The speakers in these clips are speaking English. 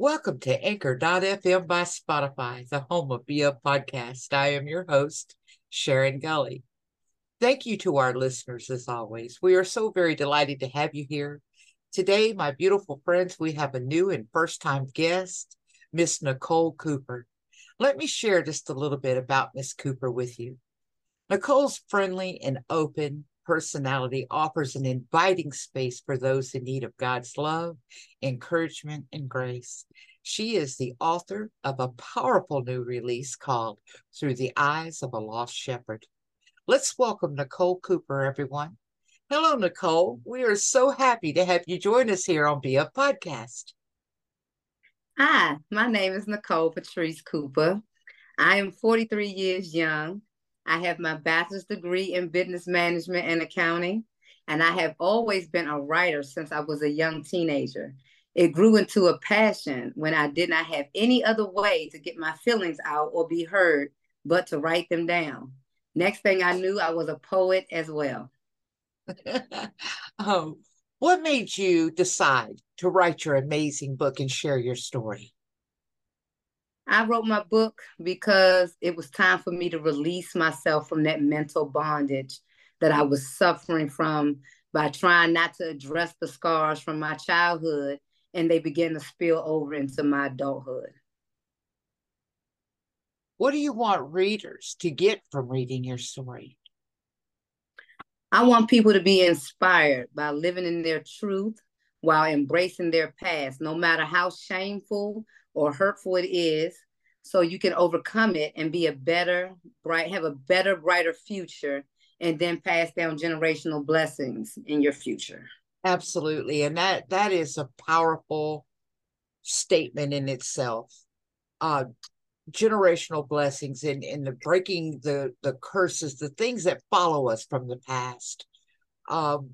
Welcome to Anchor.fm by Spotify, the home of Be Podcast. I am your host, Sharon Gully. Thank you to our listeners as always. We are so very delighted to have you here. Today, my beautiful friends, we have a new and first time guest, Miss Nicole Cooper. Let me share just a little bit about Miss Cooper with you. Nicole's friendly and open, personality offers an inviting space for those in need of God's love, encouragement, and grace. She is the author of a powerful new release called Through the Eyes of a Lost Shepherd. Let's welcome Nicole Cooper, everyone. Hello, Nicole. We are so happy to have you join us here on BE'OF Podcast. Hi, my name is Nicole Patrice Cooper. I am 43 years young. I have my bachelor's degree in business management and accounting, and I have always been a writer since I was a young teenager. It grew into a passion when I did not have any other way to get my feelings out or be heard but to write them down. Next thing I knew, I was a poet as well. oh, what made you decide to write your amazing book and share your story? I wrote my book because it was time for me to release myself from that mental bondage that I was suffering from by trying not to address the scars from my childhood and they began to spill over into my adulthood. What do you want readers to get from reading your story? I want people to be inspired by living in their truth while embracing their past, no matter how shameful or hurtful it is so you can overcome it and be a better bright have a better brighter future and then pass down generational blessings in your future. Absolutely. And that that is a powerful statement in itself. Uh generational blessings and in, the breaking the the curses the things that follow us from the past. Um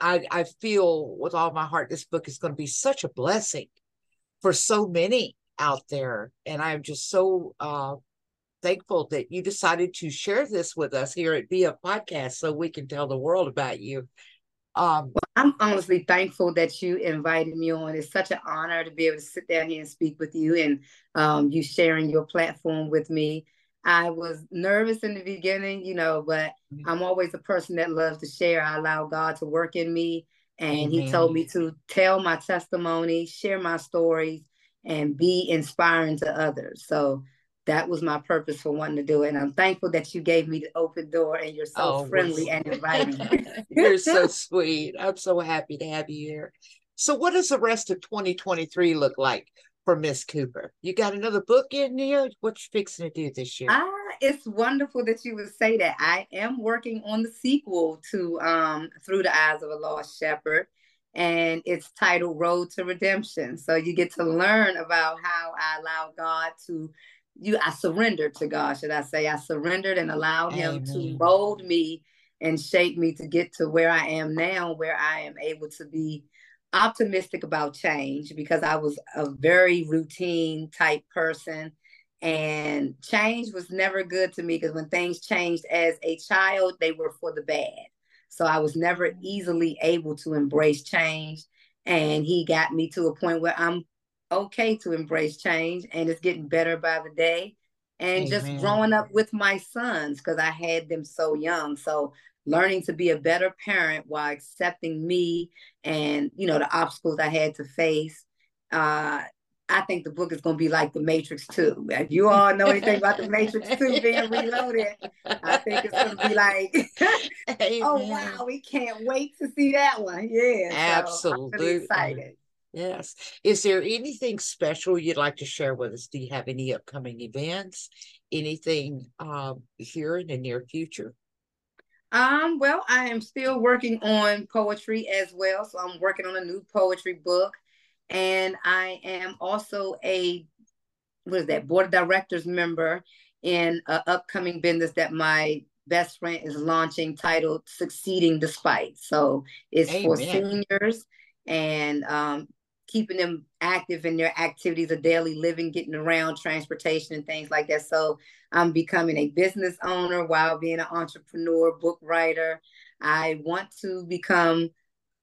i i feel with all my heart this book is going to be such a blessing for so many out there. And I'm just so uh, thankful that you decided to share this with us here at BE'OF Podcast so we can tell the world about you. Um, well, I'm honestly thankful that you invited me on. It's such an honor to be able to sit down here and speak with you and um, you sharing your platform with me. I was nervous in the beginning, you know, but mm-hmm. I'm always a person that loves to share. I allow God to work in me. And Amen. he told me to tell my testimony, share my stories, and be inspiring to others. So that was my purpose for wanting to do it. And I'm thankful that you gave me the open door and you're so oh, friendly and inviting. you're so sweet. I'm so happy to have you here. So what does the rest of 2023 look like for Miss Cooper? You got another book in here? What you fixing to do this year? Ah, it's wonderful that you would say that. I am working on the sequel to um Through the Eyes of a Lost Shepherd and it's titled Road to Redemption. So you get to learn about how I allow God to you I surrendered to God, should I say. I surrendered and allowed Amen. him to mold me and shape me to get to where I am now, where I am able to be optimistic about change because I was a very routine type person. And change was never good to me because when things changed as a child, they were for the bad. So I was never mm-hmm. easily able to embrace change. And he got me to a point where I'm okay to embrace change and it's getting better by the day. And Amen. just growing up with my sons because I had them so young. So learning to be a better parent while accepting me and you know the obstacles I had to face. Uh, I think the book is going to be like The Matrix 2. If you all know anything about The Matrix 2 being reloaded, I think it's going to be like, oh, wow, we can't wait to see that one. Yeah. Absolutely. So really excited. Yes. Is there anything special you'd like to share with us? Do you have any upcoming events? Anything um, here in the near future? Um, well, I am still working on poetry as well. So I'm working on a new poetry book and I am also a what is that board of directors member in an upcoming business that my best friend is launching titled Succeeding Despite. So it's Amen. for seniors and um, keeping them active in their activities of daily living, getting around, transportation, and things like that. So I'm becoming a business owner while being an entrepreneur, book writer. I want to become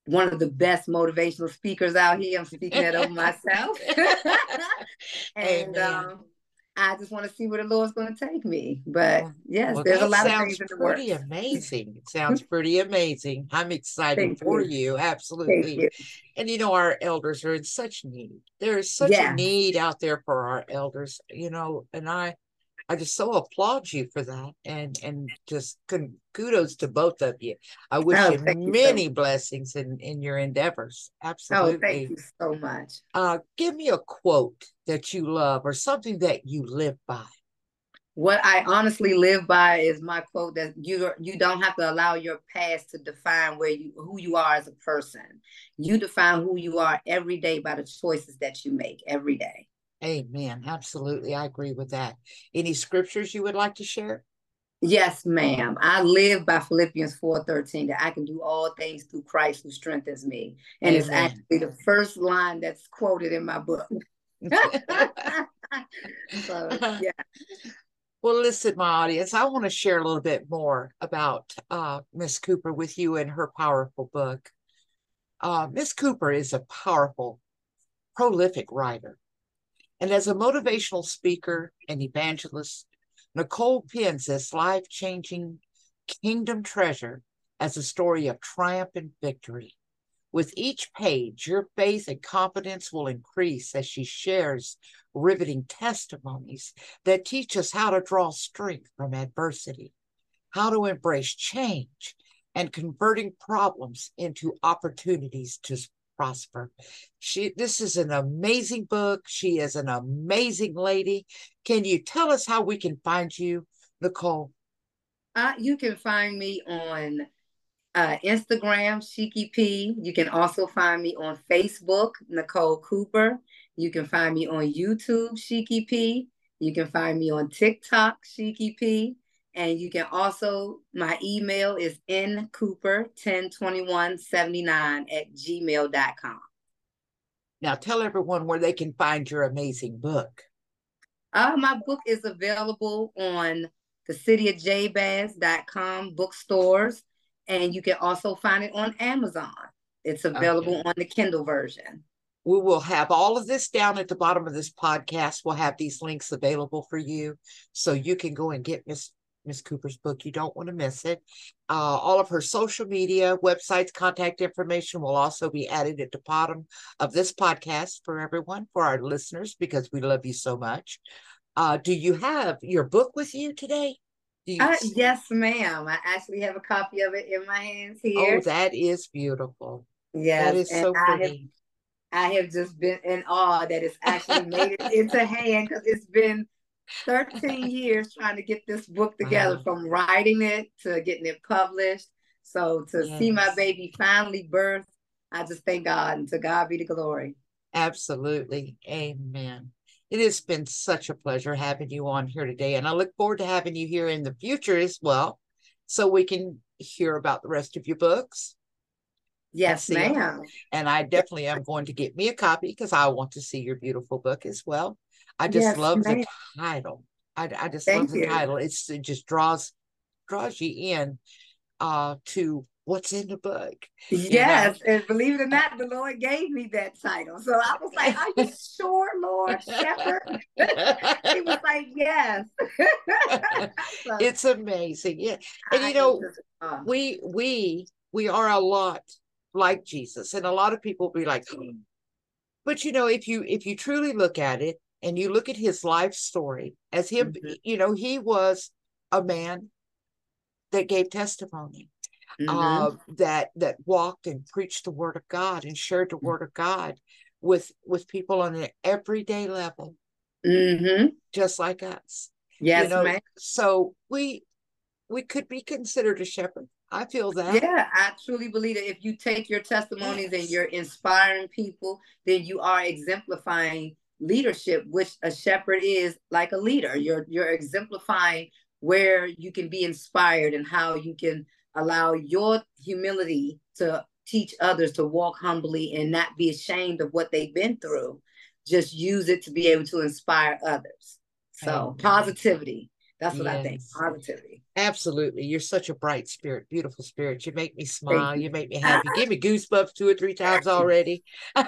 one of the best motivational speakers out here. I'm speaking that over myself. and um, I just want to see where the Lord's going to take me. But yes, well, there's a lot of things in the works. Pretty amazing. It sounds pretty amazing. I'm excited for you. you. Absolutely. You. And you know, our elders are in such need. There is such yeah. a need out there for our elders, you know, and I I just so applaud you for that, and and just kudos to both of you. I wish oh, you many you so blessings in in your endeavors. Absolutely. Oh, thank you so much. Uh, give me a quote that you love or something that you live by. What I honestly live by is my quote that you you don't have to allow your past to define where you who you are as a person. You define who you are every day by the choices that you make every day. Amen. Absolutely. I agree with that. Any scriptures you would like to share? Yes, ma'am. I live by Philippians 4:13 that I can do all things through Christ who strengthens me. And Amen. it's actually the first line that's quoted in my book. so, yeah. Well, listen, my audience, I want to share a little bit more about uh, Miss Cooper with you and her powerful book. Uh, Miss Cooper is a powerful, prolific writer. And as a motivational speaker and evangelist, Nicole pins this life changing kingdom treasure as a story of triumph and victory. With each page, your faith and confidence will increase as she shares riveting testimonies that teach us how to draw strength from adversity, how to embrace change, and converting problems into opportunities to prosper. She this is an amazing book. She is an amazing lady. Can you tell us how we can find you, Nicole? Uh, you can find me on uh, Instagram, Shiki P. You can also find me on Facebook, Nicole Cooper. You can find me on YouTube, Shiki P. You can find me on TikTok, Shiki P. And you can also, my email is ncooper102179 at gmail.com. Now tell everyone where they can find your amazing book. Uh, my book is available on the city of jabez.com bookstores, and you can also find it on Amazon. It's available okay. on the Kindle version. We will have all of this down at the bottom of this podcast. We'll have these links available for you so you can go and get Miss Miss Cooper's book. You don't want to miss it. Uh, all of her social media, websites, contact information will also be added at the bottom of this podcast for everyone, for our listeners, because we love you so much. Uh, do you have your book with you today? You uh, yes, ma'am. I actually have a copy of it in my hands here. Oh, that is beautiful. Yes, that is so pretty. I have, I have just been in awe that it's actually made it into hand because it's been 13 years trying to get this book uh-huh. together wow. from writing it to getting it published. So to yes. see my baby finally birth, I just thank God and to God be the glory. Absolutely. Amen. It has been such a pleasure having you on here today. And I look forward to having you here in the future as well, so we can hear about the rest of your books. Yes, ma'am. And I definitely am going to get me a copy because I want to see your beautiful book as well. I just yes, love the title. I, I just Thank love the you. title. It's it just draws draws you in uh to what's in the book. Yes, know? and believe it or not, the Lord gave me that title. So I was like, "Are you sure, Lord Shepherd?" he was like, "Yes." so, it's amazing, yeah. And you know, uh, we we we are a lot like Jesus, and a lot of people be like, but you know, if you if you truly look at it, and you look at his life story as him, mm-hmm. you know, he was a man that gave testimony, mm-hmm. uh, that that walked and preached the word of God and shared the mm-hmm. word of God with with people on an everyday level, mm-hmm. just like us. Yes, you know, ma'am. so we we could be considered a shepherd. I feel that. Yeah, I truly believe that if you take your testimonies yes. and you're inspiring people, then you are exemplifying leadership, which a shepherd is like a leader. Mm-hmm. You're you're exemplifying where you can be inspired and how you can allow your humility to teach others to walk humbly and not be ashamed of what they've been through. Just use it to be able to inspire others. So positivity. That's what yes. I think. Positivity. Absolutely. You're such a bright spirit, beautiful spirit. You make me smile. You. you make me happy. Give me goosebumps two or three times already. and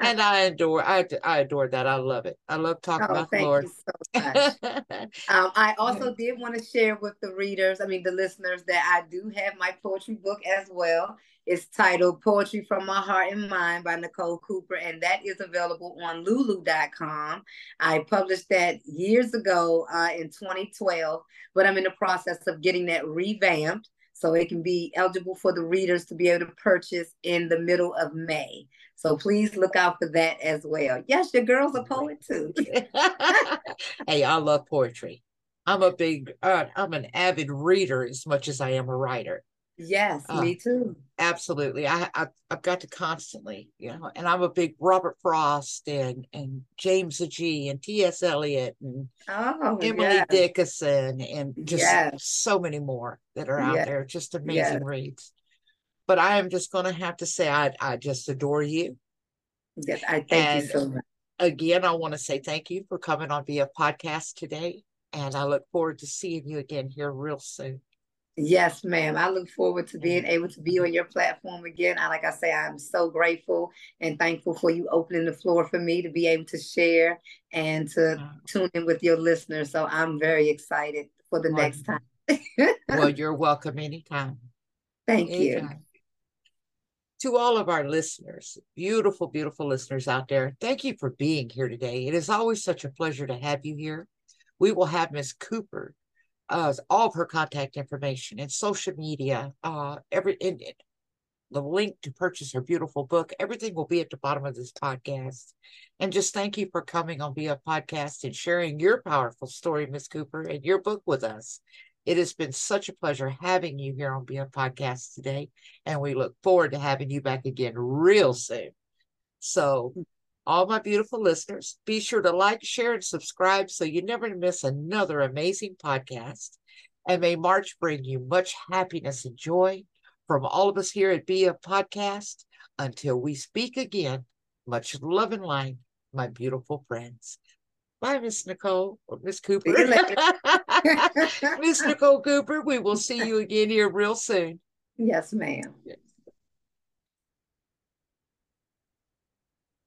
I adore, I, I adore that. I love it. I love talking oh, about the Lord. So um, I also did want to share with the readers, I mean, the listeners, that I do have my poetry book as well. It's titled Poetry from My Heart and Mind by Nicole Cooper, and that is available on lulu.com. I published that years ago uh, in 2012, but I'm in the process of getting that revamped so it can be eligible for the readers to be able to purchase in the middle of May. So please look out for that as well. Yes, your girl's a poet too. hey, I love poetry. I'm a big, uh, I'm an avid reader as much as I am a writer. Yes, uh, me too. Absolutely. I, I have got to constantly, you know, and I'm a big Robert Frost and and James Agee and T.S. Eliot and oh, Emily yes. Dickinson and just yes. so many more that are out yes. there. Just amazing reads. But I am just gonna have to say I I just adore you. Yes, I thank and you so much. Again, I want to say thank you for coming on BE'OF podcast today. And I look forward to seeing you again here real soon. Yes, ma'am. I look forward to being mm-hmm. able to be on your platform again. I, like I say, I'm so grateful and thankful for you opening the floor for me to be able to share and to uh-huh. tune in with your listeners. So I'm very excited for the next time. well, you're welcome anytime. Thank anytime. you. To all of our listeners, beautiful, beautiful listeners out there, thank you for being here today. It is always such a pleasure to have you here. We will have Miss Cooper uh, all of her contact information and social media, uh, every in, in, the link to purchase her beautiful book. Everything will be at the bottom of this podcast. And just thank you for coming on BE'OF Podcast and sharing your powerful story, Miss Cooper, and your book with us. It has been such a pleasure having you here on BE'OF Podcast today, and we look forward to having you back again real soon. So all my beautiful listeners. Be sure to like, share, and subscribe so you never miss another amazing podcast. And may March bring you much happiness and joy from all of us here at Be a Podcast. Until we speak again, much love and light, my beautiful friends. Bye, Miss Nicole or Miss Cooper. Miss Nicole Cooper, we will see you again here real soon. Yes, ma'am.